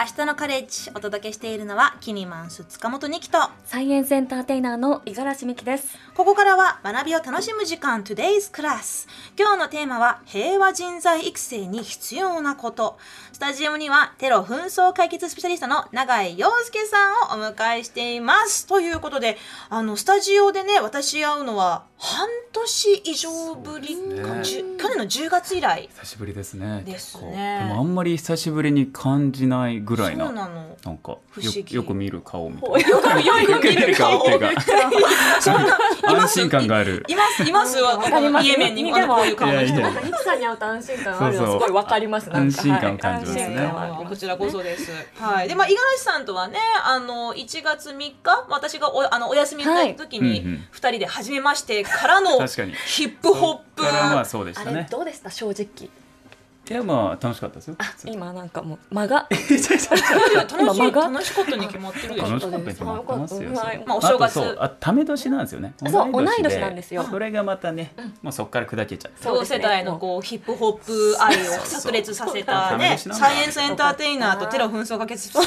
明日のカレッジお届けしているのはキニマンス塚本二希とサイエンスエンターテイナーの五十嵐美希です。ここからは学びを楽しむ時間 Today's Class 今日のテーマは平和人材育成に必要なことスタジオにはテロ紛争解決スペシャリストの永井陽介さんをお迎えしています。ということであのスタジオでね私会うのは半年以上ぶりか、じゅ去年の10月以来久しぶりですね。ですね。でもあんまり久しぶりに感じないぐらいなそうなの。なんか不思議。よよく見る顔みたい よくよく見る顔っていうか。そんな 安心感がある。います？います？わかります。イエメンにこういう顔の人。さんに会うと安心感あるすごいわかります。なんか安心感を感じますね。こちらこそです。はい。で、まあ、五十嵐さんとはね、あの、1月3日、私がおあのお休みの時にはい。うんうん、二人で初めましてからの確かに。ヒップホップ。あそうでしあれどうでした？正直。いやまあ楽しかったですよ。あ今なんかもう間が？楽 しい、今間が？楽しかったに決まってるでしょ。楽。しかったに決まってますよ。はいまあお正月。あとそうあため年なんですよね。そう同い年なんですよ。それがまたねもうそっから砕けちゃって。同世代のこうヒップホップ愛を炸裂させたねそうサイエンスエンターテイナーとテロ紛争解決スペ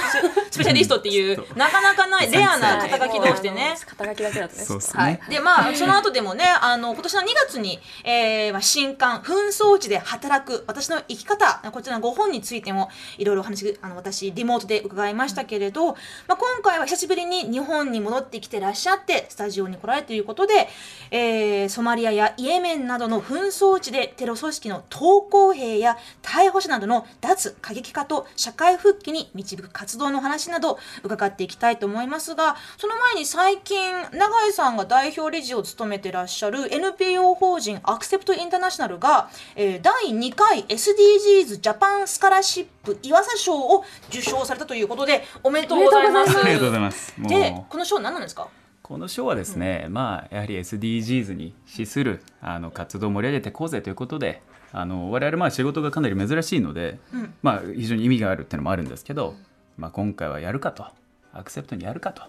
スペシャリストっていうなかなかないレアな肩書き同士でね。肩書きだけだとね。そうっすはい。ね、でまあその後でもねあの今年の2月に、えーまあ、新刊「紛争地で働く私の生き方」こちらの5本についてもいろいろお話あの私リモートで伺いましたけれど、まあ、今回は久しぶりに日本に戻ってきてらっしゃってスタジオに来られるということで、えーソマリアやイエメンなどの紛争地でテロ組織の投降兵や逮捕者などの脱過激化と社会復帰に導く活動の話など伺っていきたいと思いますがその前に最近永井さんが代表理事を務めてらっしゃる NPO 法人アクセプトインターナショナルが、えー第2回 SD SDGs ジャパンスカラシップ岩佐賞を受賞されたということでおめでとうございます。ありがとうございます。でこの賞何なんですか？この賞はですね、まあやはり SDGs に資するあの活動を盛り上げていこうぜということであの我々まあ仕事がかなり珍しいので、うん。まあ非常に意味があるっていうのもあるんですけど、まあ、今回はやるかとアクセプトにやるかと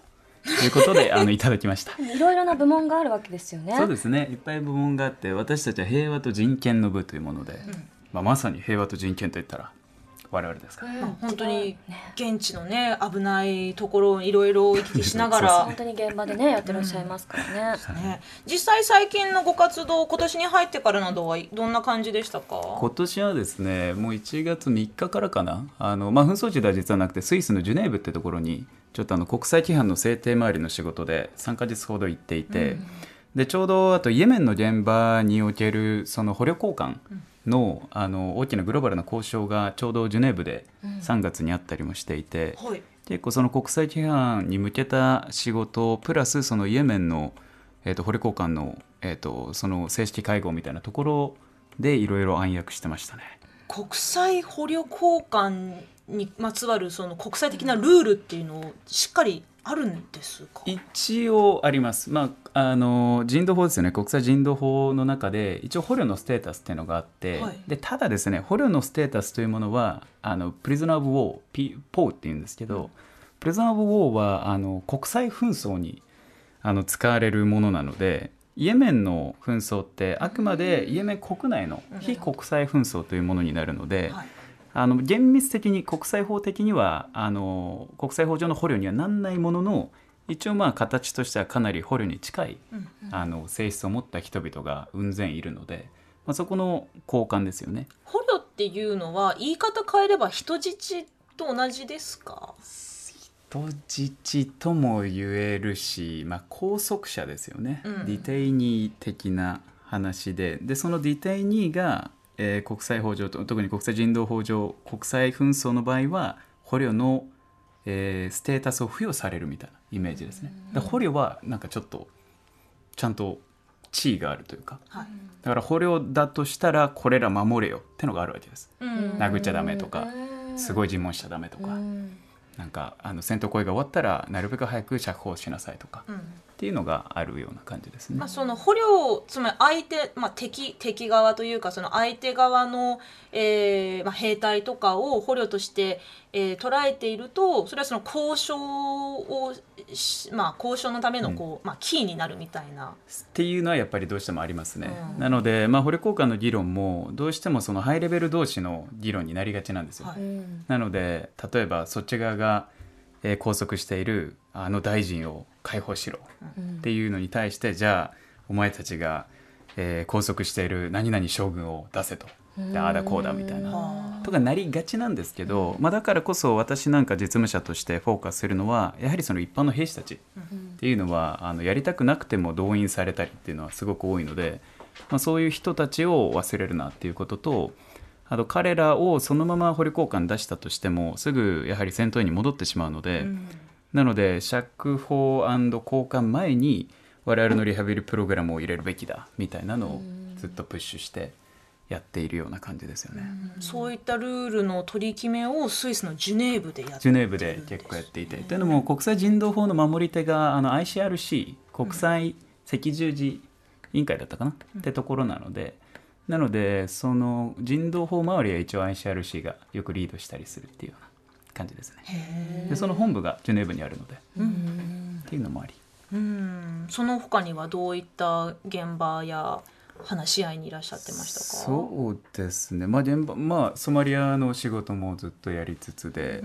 いうことで あのいただきました。いろいろな部門があるわけですよね。そうですね。いっぱい部門があって私たちは平和と人権の部というもので、まあ、まさに平和と人権といったら我々ですから、まあ本当に現地のね危ないところをいろいろお聞きしながら 本当に現場でねやってらっしゃいますからね。ね、実際最近のご活動今年に入ってからなどはどんな感じでしたか？今年はですねもう1月3日からかな。あの、まあ、紛争地では実はなくてスイスのジュネーブってところにちょっとあの国際規範の制定周りの仕事で3ヶ月ほど行っていて、でちょうどあとイエメンの現場におけるその捕虜交換の,、あの大きなグローバルな交渉がちょうどジュネーブで3月にあったりもしていて、はい結構その国際規範に向けた仕事プラスそのイエメンの、えー、と捕虜交換の,、えー、とその正式会合みたいなところでいろいろ暗躍してましたね。国際捕虜交換にまつわるその国際的なルールっていうのをしっかりあるんですか？一応あります、まあ、あの人道法ですよね。国際人道法の中で一応捕虜のステータスっていうのがあって、はい。でただですね捕虜のステータスというものはあのプリズナー・オブ・ウォーピポーっていうんですけど、プリズナー・オブ・ウォーはあの国際紛争にあの使われるものなのでイエメンの紛争ってあくまでイエメン国内の非国際紛争というものになるので、はいあの厳密的に国際法的にはあの国際法上の捕虜にはなんないものの一応まあ形としてはかなり捕虜に近い、うんあの性質を持った人々が雲仙いるので、まあ、そこの交換ですよね。捕虜っていうのは言い方変えれば人質と同じですか？人質とも言えるし、まあ、拘束者ですよね、うん。ディテイニー的な話で。でそのディテイニーが、えー国際法上と特に国際人道法上国際紛争の場合は捕虜の、えーステータスを付与されるみたいなイメージですね。で捕虜はなんかちょっとちゃんと地位があるというか。はい。だから捕虜だとしたらこれら守れよってのがあるわけです。うん。殴っちゃダメとかすごい尋問しちゃダメとか。なんかあの戦闘行為が終わったらなるべく早く釈放しなさいとか。うんっていうのがあるような感じですね。まあ、その捕虜つまり相手、まあ、敵敵側というかその相手側の、えーまあ、兵隊とかを捕虜として、えー捉えているとそれはその交渉をし、まあ、交渉のためのこう、まあ、キーになるみたいな。っていうのはやっぱりどうしてもありますね、うん。なので、まあ、捕虜交換の議論もどうしてもそのハイレベル同士の議論になりがちなんですよ、はい。なので例えばそっち側が、えー拘束しているあの大臣を解放しろっていうのに対してじゃあお前たちが、えー拘束している何々将軍を出せと。でああだこうだみたいな。とかなりがちなんですけど、まあ、だからこそ私なんか実務者としてフォーカスするのはやはりその一般の兵士たちっていうのはあのやりたくなくても動員されたりっていうのはすごく多いので、まあ、そういう人たちを忘れるなっていうこととあと彼らをそのまま捕虜交換出したとしてもすぐやはり戦闘員に戻ってしまうので、なので釈放交換前に我々のリハビリプログラムを入れるべきだみたいなのをずっとプッシュしてやっているような感じですよね。そういったルールの取り決めをスイスのジュネーブでやってジュネーブで結構やっていて、というのも国際人道法の守り手があの ICRC 国際赤十字委員会だったかな、ってところなのでなのでその人道法周りは一応 ICRC がよくリードしたりするっていうような感じですね。でその本部がジュネーブにあるので、っていうのもあり。うん。その他にはどういった現場や話し合いにいらっしゃってましたか？そうですね。まあ現場まあソマリアの仕事もずっとやりつつで、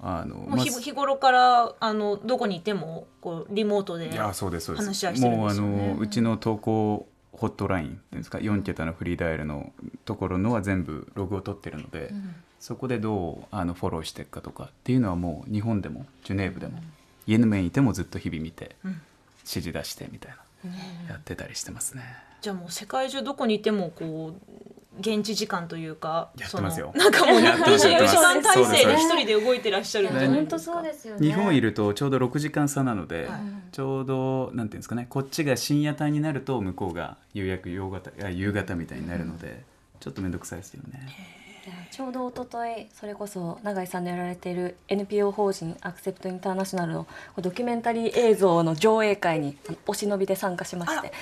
あのまあ日日頃からあのどこにいてもこうリモートでいやそうですそうです。話し合いしてるんもうあですよね。のうちの投稿ホットラインっていうんですか4桁のフリーダイヤルのところのは全部ログを取ってるので、そこでどうあのフォローしていくかとかっていうのはもう日本でもジュネーブでも、イエヌメンいてもずっと日々見て、ん。指示出してみたいな、やってたりしてますね。じゃあもう世界中どこにいてもこう現地時間というかやってますよ。なんかもうやってます24時間体制で一人で動いてらっしゃる。んじゃない本当ですかそうですよね。日本いるとちょうど6時間差なので、はい。ちょうどなんていうんですかねこっちが深夜帯になると向こうが夕焼夕方あ夕方みたいになるので、ちょっと面倒くさいですよね。ちょうど一昨日それこそ永井さんのやられている NPO 法人アクセプトインターナショナルのドキュメンタリー映像の上映会にお忍びで参加しまして。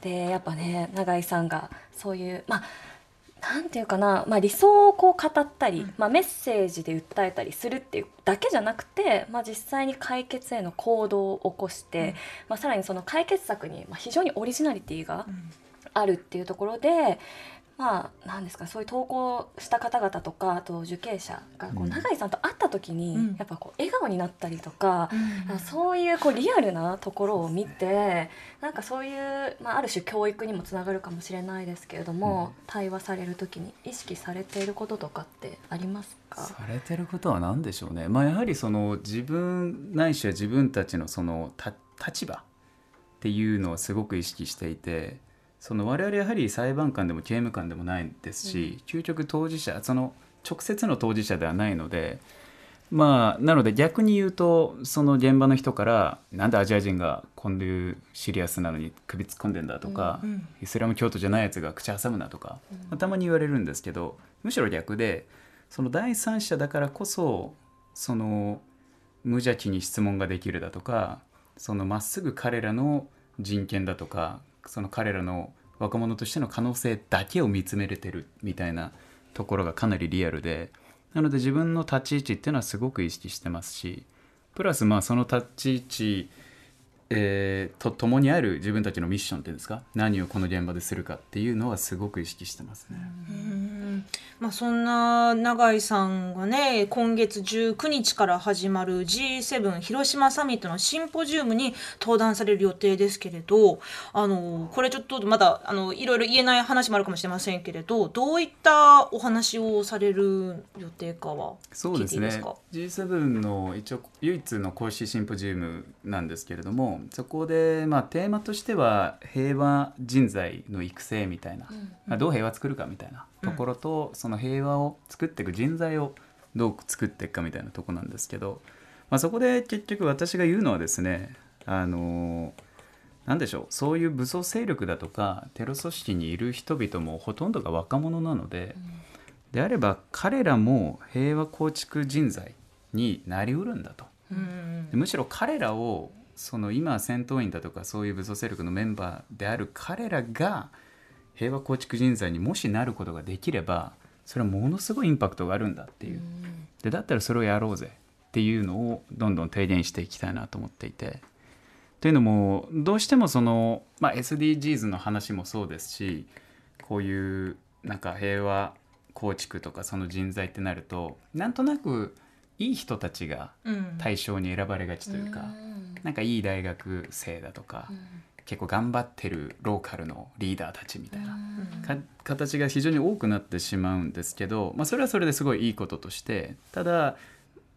でやっぱね永井さんがそういうまあなんていうかな、まあ、理想をこう語ったり、まあ、メッセージで訴えたりするっていうだけじゃなくて、まあ、実際に解決への行動を起こして、まあ、さらにその解決策にまあ非常にオリジナリティがあるっていうところで、まあ、なんですかそういう投稿した方々とかあと受刑者がこううん永井さんと会った時に、うん。やっぱこう笑顔になったりとか、うん。あそういうこうリアルなところを見てなんかそういう、まあ、ある種教育にもつながるかもしれないですけれども、対話される時に意識されていることとかってありますか？されてることは何でしょうね、まあ、やはりその自分ないしは自分たちのそのた立場っていうのをすごく意識していてその我々やはり裁判官でも刑務官でもないですし、究極当事者その直接の当事者ではないのでまあなので逆に言うとその現場の人から「なんでアジア人がこういうシリアスなのに首突っ込んでんだ」とか、うんうん。イスラム教徒じゃないやつが口挟むな」とか、まあたまに言われるんですけどむしろ逆でその第三者だからこそその無邪気に質問ができるだとかそのまっすぐ彼らの人権だとかその彼らの若者としての可能性だけを見つめれてるみたいなところがかなりリアルでなので自分の立ち位置っていうのはすごく意識してますしプラスまあその立ち位置、えーと共にある自分たちのミッションっていうんですか？何をこの現場でするかっていうのはすごく意識してますね。うん。まあ、そんな永井さんがね今月19日から始まる G7 広島サミットのシンポジウムに登壇される予定ですけれどあのこれちょっとまだあのいろいろ言えない話もあるかもしれませんけれどどういったお話をされる予定かはそうですね。聞いていいですか？G7 の一応唯一の公式シンポジウムなんですけれどもそこで、まあ、テーマとしては平和人材の育成みたいな、まあ、どう平和作るかみたいなところと、その平和を作っていく人材をどう作っていくかみたいなとこなんですけど、まあ、そこで結局私が言うのはですねあのなんでしょうそういう武装勢力だとかテロ組織にいる人々もほとんどが若者なので、であれば彼らも平和構築人材になりうるんだと。うんでむしろ彼らをその今戦闘員だとかそういう武装勢力のメンバーである彼らが平和構築人材にもしなることができればそれはものすごいインパクトがあるんだっていう。でだったらそれをやろうぜっていうのをどんどん提言していきたいなと思っていて。というのもどうしてもその、まあ、SDGs の話もそうですしこういうなんか平和構築とかその人材ってなるとなんとなくいい人たちがうん。対象に選ばれがちというか、なんかいい大学生だとか、結構頑張ってるローカルのリーダーたちみたいな、か形が非常に多くなってしまうんですけど、まあ、それはそれですごいいいこととしてただ、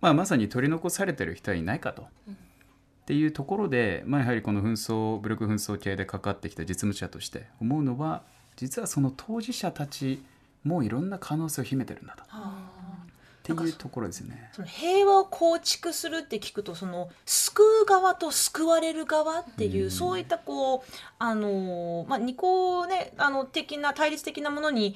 まあ、まさに取り残されてる人はいないかと。っていうところで、まあ、やはりこの紛争武力紛争系でかかってきた実務者として思うのは実はその当事者たちもいろんな可能性を秘めてるんだと。っていうところですよね。その平和を構築するって聞くとその救う側と救われる側っていう、うん。そういったこうあのまあ二項ねあの的な対立的なものに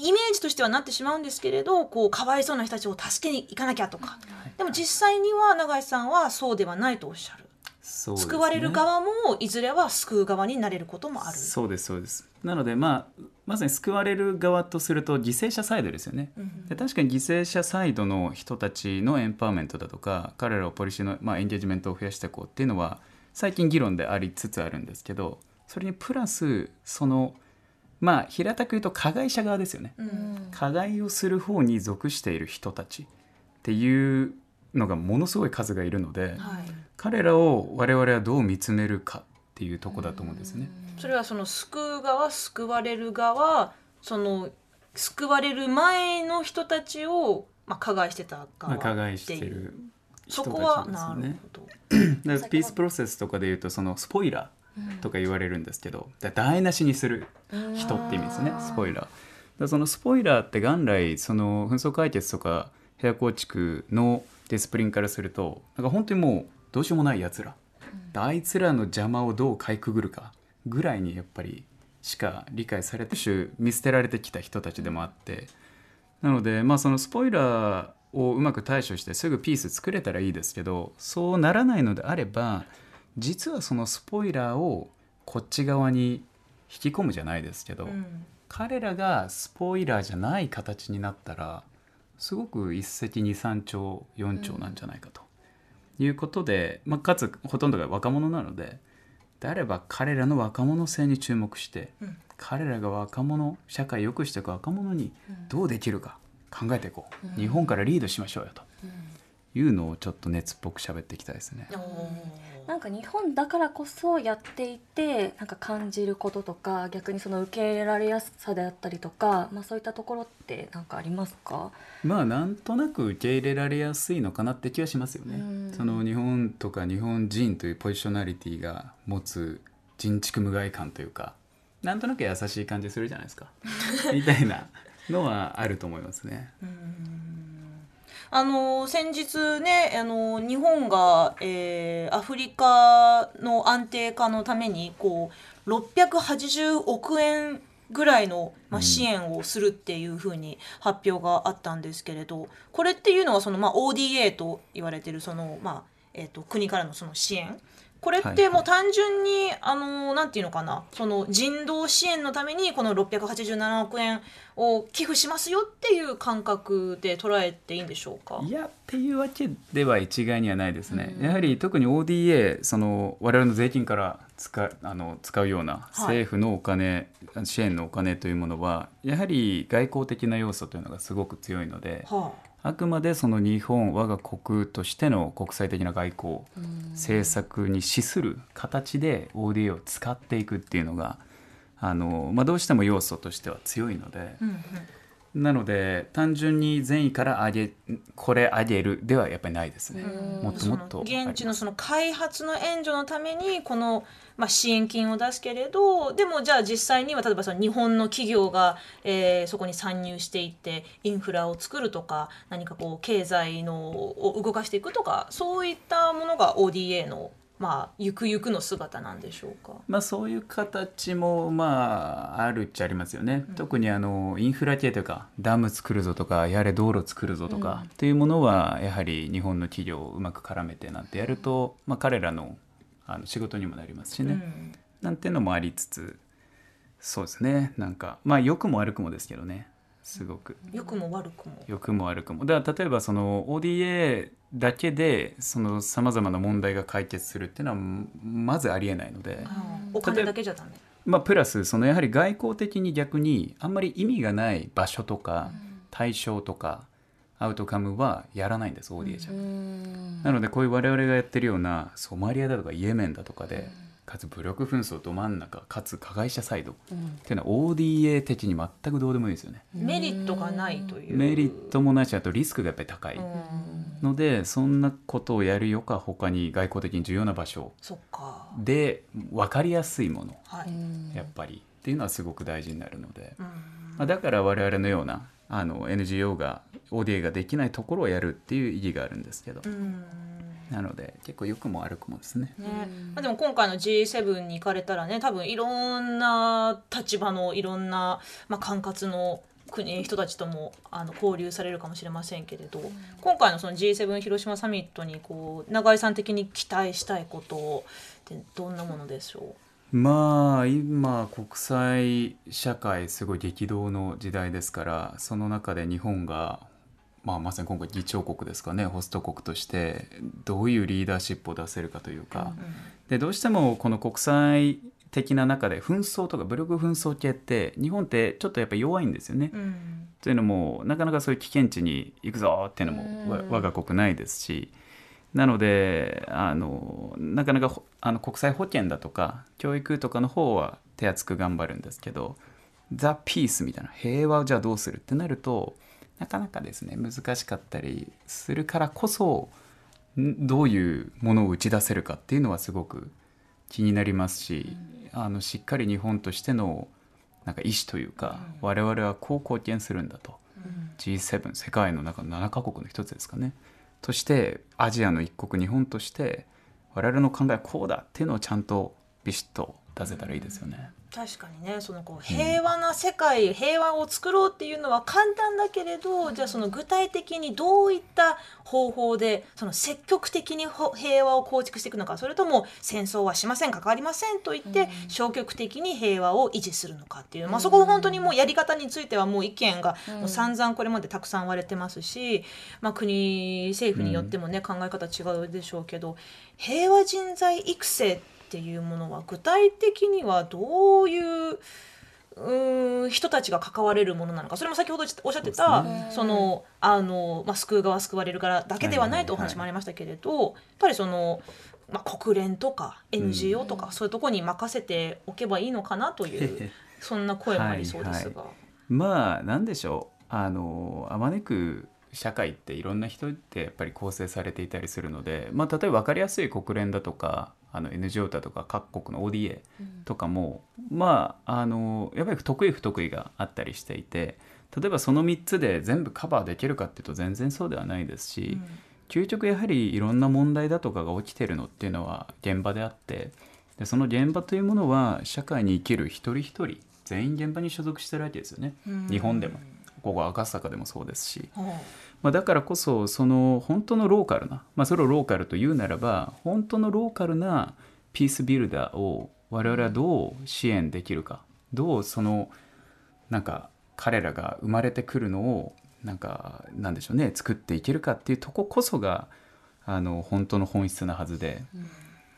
イメージとしてはなってしまうんですけれどこうかわいそうな人たちを助けに行かなきゃとか、でも実際には永井さんはそうではないとおっしゃる、そうですね。救われる側もいずれは救う側になれることもある。そうですそうです。なのでまあまさに救われる側とすると犠牲者サイドですよね、で確かに犠牲者サイドの人たちのエンパワーメントだとか彼らをポリシーの、まあ、エンゲージメントを増やしていこうっていうのは最近議論でありつつあるんですけどそれにプラスそのまあ平たく言うと加害者側ですよね、うん。加害をする方に属している人たちっていうのがものすごい数がいるので、はい、彼らを我々はどう見つめるかっていうとこだと思うんですね。それはその救う側救われる側その救われる前の人たちを、まあ、加害してたま側あ、加害してるそこ人たちですよね。だからピースプロセスとかで言うとそのスポイラーとか言われるんですけど、だから台無しにする人って意味ですねスポイラー。だそのスポイラーって元来その紛争解決とか部屋構築のディスプリンからするとなんか本当にもうどうしようもないやつら、あいつらの邪魔をどうかいくぐるかぐらいにやっぱりしか理解されて種見捨てられてきた人たちでもあってなのでまあそのスポイラーをうまく対処してすぐピース作れたらいいですけどそうならないのであれば実はそのスポイラーをこっち側に引き込むじゃないですけど、うん。彼らがスポイラーじゃない形になったらすごく一石二三鳥四鳥なんじゃないかということで、まあ、かつほとんどが若者なのでであれば彼らの若者性に注目して、うん。彼らが若者社会を良くしていく若者にどうできるか考えていこう、日本からリードしましょうよというのをちょっと熱っぽく喋っていきたいですね。おーなんか日本だからこそやっていてなんか感じることとか逆にその受け入れられやすさであったりとか、まあ、そういったところって何かありますか？まあなんとなく受け入れられやすいのかなって気はしますよね。うんその日本とか日本人というポジショナリティが持つ人畜無害感というかなんとなく優しい感じするじゃないですか みたいなのはあると思いますね。あの先日ねあの日本が、えーアフリカの安定化のためにこう680億円ぐらいの、まあ、うん。支援をするっていうふうに発表があったんですけれどこれっていうのはその、まあ、ODA と言われてるその、まあえー、と国からのその支援これってはいはいもう単純に、あのなんていうのかな。その人道支援のためにこの687億円を寄付しますよっていう感覚で捉えていいんでしょうか？いやっていうわけでは一概にはないですね。やはり特に ODA その我々の税金から使うあの使うような政府のお金、支援のお金というものはやはり外交的な要素というのがすごく強いので。はあくまでその日本我が国としての国際的な外交政策に資する形で ODA を使っていくっていうのがあの、まあ、どうしても要素としては強いのであ、うんうんなので単純に善意から上げこれ上げるではやっぱりないですね。もっともっと現地のその開発の援助のためにこの、まあ、支援金を出すけれどでもじゃあ実際には例えばその日本の企業が、えーそこに参入していってインフラを作るとか何かこう経済のを動かしていくとかそういったものが ODA の、まあゆくゆくの姿なんでしょうか。まあ、そういう形もまああるっちゃありますよね、特にあのインフラ系というかダム作るぞとかやれ道路作るぞとかっていうものはやはり日本の企業をうまく絡めてなんてやると、まあ、彼らのあの仕事にもなりますしね、うん。なんていうのもありつつそうですね。なんかまあ良くも悪くもですけどね。すごく。良くも悪くも。良くも悪くも。だから例えばその ODA だけでそのさまざまな問題が解決するっていうのはまずありえないので、お金だけじゃダメ。まあ、プラスそのやはり外交的に逆にあんまり意味がない場所とか対象とかアウトカムはやらないんです ODA じゃ。なのでこういう我々がやってるようなソマリアだとかイエメンだとかで、かつ武力紛争ど真ん中かつ加害者サイドっていうのは ODA 的に全くどうでもいいですよね。メリットがないという。メリットもないしあとリスクがやっぱり高い。うん。のでそんなことをやるよか他に外交的に重要な場所。で分かりやすいものはい。やっぱりっていうのはすごく大事になるので、うん。まあ、だから我々のようなあの NGO が ODA ができないところをやるっていう意義があるんですけど、うんなので結構良くも悪くもですね。ね。まあ、でも今回の G7 に行かれたらね多分いろんな立場のいろんな、まあ、管轄の国人たちともあの交流されるかもしれませんけれど、今回のその G7 広島サミットにこう永井さん的に期待したいことってどんなものでしょまあ今国際社会すごい激動の時代ですからその中で日本が、まあ、まさに今回議長国ですかね。ホスト国としてどういうリーダーシップを出せるかというか、でどうしてもこの国際的な中で紛争とか武力紛争系って日本ってちょっとやっぱ弱いんですよね。う、うん。というのもなかなかそういう危険地に行くぞっていうのもわ我が国ないですし。なのであのなかなかほあの国際保健だとか教育とかの方は手厚く頑張るんですけどザ・ピースみたいな平和をじゃあどうするってなるとなかなかですね難しかったりするからこそんどういうものを打ち出せるかっていうのはすごく気になりますし、あのしっかり日本としてのなんか意思というか、我々はこう貢献するんだと、G7 世界の中の7カ国の一つですかね。としてアジアの一国日本として我々の考えはこうだっていうのをちゃんとビシッと出せたらいいですよね。確かにねそのこう平和な世界、平和を作ろうっていうのは簡単だけれど、じゃあその具体的にどういった方法でその積極的にほ平和を構築していくのかそれとも戦争はしません関わりませんと言って、消極的に平和を維持するのかっていう、まあ、そこ本当にもうやり方についてはもう意見がもう散々これまでたくさん割れてますし、まあ、国政府によってもね、考え方違うでしょうけど平和人材育成っていうものは具体的にはどういううーん人たちが関われるものなのか。それも先ほどおっしゃってたそ,、のあの、まあ、救う側救われる側だけではないとお話もありましたけれど、やっぱりその、まあ、国連とか NGO とか、そういうところに任せておけばいいのかなという そんな声もありそうですが。まあなんでしょう。あのあまねく社会っていろんな人ってやっぱり構成されていたりするので、まあ、例えば分かりやすい国連だとかあの NGO だとか各国の ODA とかも、まああのやっぱり得意不得意があったりしていて例えばその3つで全部カバーできるかっていうと全然そうではないですし、究極やはりいろんな問題だとかが起きてるのっていうのは現場であってでその現場というものは社会に生きる一人一人全員現場に所属してるわけですよね、日本でもここ赤坂でもそうですし、まあ、だからこそその本当のローカルな、まあ、それをローカルというならば本当のローカルなピースビルダーを我々はどう支援できるかどうそのなんか彼らが生まれてくるのをなんかなんでしょうね作っていけるかっていうとここそがあの本当の本質なはずで、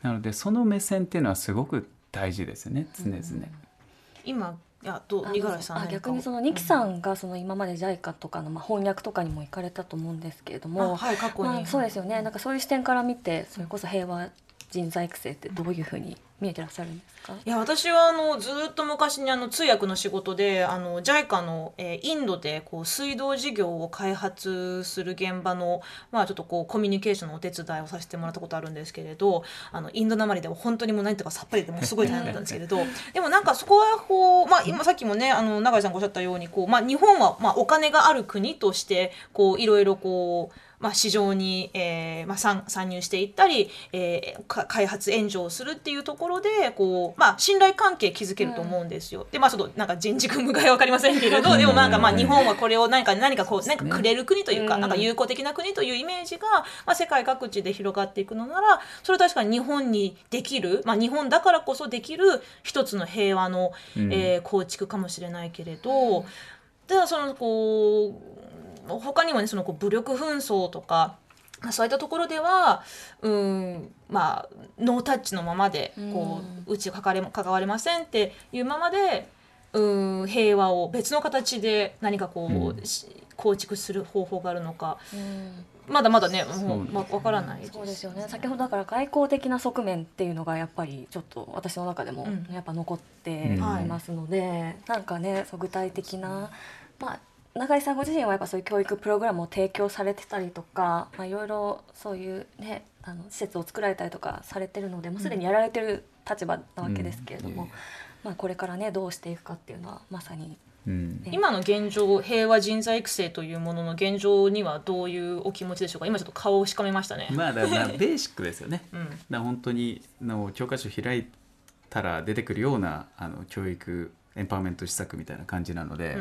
なのでその目線っていうのはすごく大事ですよね常々。今いやどう五十嵐さん逆にその二木さんがその今まで JICA とかのまあ翻訳とかにも行かれたと思うんですけれどあも、はい過去に、まあ、そうですよね。なんかそういう視点から見てそれこそ平和人材育成ってどういうふうに見えてらっしゃるんですか？いや私はあのずっと昔にあの通訳の仕事であの JICA の、えーインドでこう水道事業を開発する現場の、まあ、ちょっとこうコミュニケーションのお手伝いをさせてもらったことあるんですけれどあのインドなまりでも本当にもう何とかさっぱりでもうすごい大変だったんですけれどでもなんかそこはこう、まあ、今さっきもねあの永井さんがおっしゃったようにこう、まあ、日本はまあお金がある国としてこういろいろこうまあ、市場に、えーまあ、参参入していったり、えーか開発援助をするっていうところでこう、まあ、信頼関係築けると思うんですよ。でまあちょっとなんか人軸無害は分かりませんけれどでもなんかまあ日本はこれを何か何かこう何かくれる国というかなんか友好的な国というイメージが、まあ、世界各地で広がっていくのならそれは確かに日本にできる、まあ、日本だからこそできる一つの平和の、えー構築かもしれないけれど、ただそのこう他にもねそのこう武力紛争とか。まあそういったところでは、うん、まあノータッチのままでこう、うち関われ関われませんっていうままで、うん、平和を別の形で何かこう、し構築する方法があるのか、まだまだねもう、まあ、分からないです。そうですよね。先ほどだから外交的な側面っていうのがやっぱりちょっと私の中でもうん。やっぱ残っていますので、なんかねそう具体的な、まあ永井さんご自身はやっぱそういう教育プログラムを提供されてたりとか、まあ、いろいろそういうねあの施設を作られたりとかされてるのでもうすでにやられてる立場なわけですけれども、うん。まあ、これからねどうしていくかっていうのはまさにうん。今の現状平和人材育成というものの現状にはどういうお気持ちでしょうか？今ちょっと顔をしかめましたね。まあだからベーシックですよね。うん。だ本当にの教科書開いたら出てくるようなあの教育エンパワーメント施策みたいな感じなので、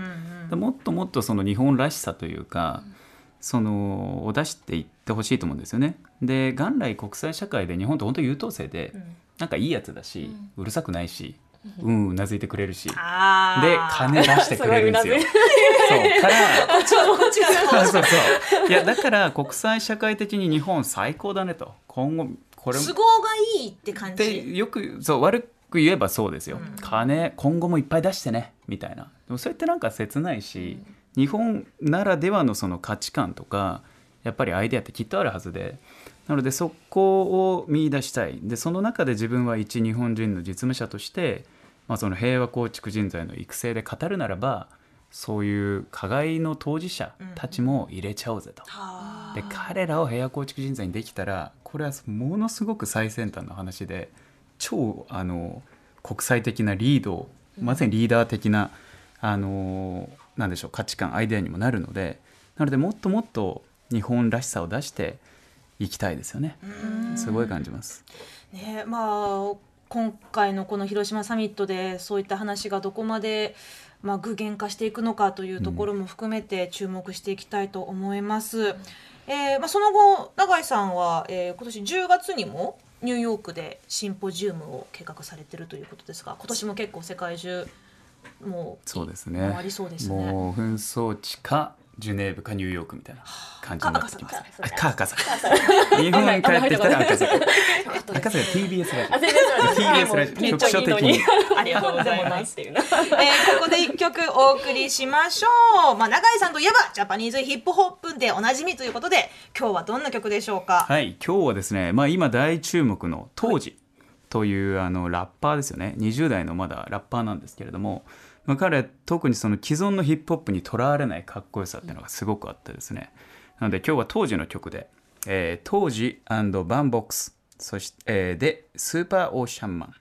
うんもっともっとその日本らしさというか、そのを出していってほしいと思うんですよね。で元来国際社会で日本って本当優等生で、ん。なんかいいやつだし、うるさくないし、うん。うなずいてくれるし、で金出してくれるんですよ。すそうからそうそうそう。いやだから国際社会的に日本最高だねと。今後これ都合がいいって感じ。よくそう悪く言えばそうですよ、金今後もいっぱい出してね。みたいな。でもそれってなんか切ないし、日本ならではのその価値観とかやっぱりアイデアってきっとあるはずで。なのでそこを見出したい。でその中で自分は一日本人の実務者として、まあ、その平和構築人材の育成で語るならばそういう加害の当事者たちも入れちゃおうぜと。はで彼らを平和構築人材にできたらこれはものすごく最先端の話で超あの国際的なリードまさにリーダー的な、あのなんでしょう価値観アイデアにもなるのでなのでもっともっと日本らしさを出していきたいですよねすごい感じます。ねまあ今回のこの広島サミットでそういった話がどこまで、まあ、具現化していくのかというところも含めて注目していきたいと思います。えーまあ、その後永井さんは、えー今年10月にもニューヨークでシンポジウムを計画されているということですが今年も結構世界中もうそうですね回りそうですね。もう紛争地かジュネーブかニューヨークみたいな感じになってきます。かあか赤坂。日本帰ってきたら赤坂。赤坂 TBS ラジオ。TBS ラジオ局所的に。ありがとうございます。っていうな。えーここで一曲お送りしましょう。まあ、永井さんといえば、ジャパニーズヒップホップでおなじみということで、今日はどんな曲でしょうか？はい、今日はですね、まあ今大注目の当時というあのラッパーですよね。20代のまだラッパーなんですけれども、まあ彼特にその既存のヒップホップにとらわれないかっこよさっていうのがすごくあってですね。なので今日は当時の曲で、えー当時バンボックスそして、えーでスーパーオーシャンマン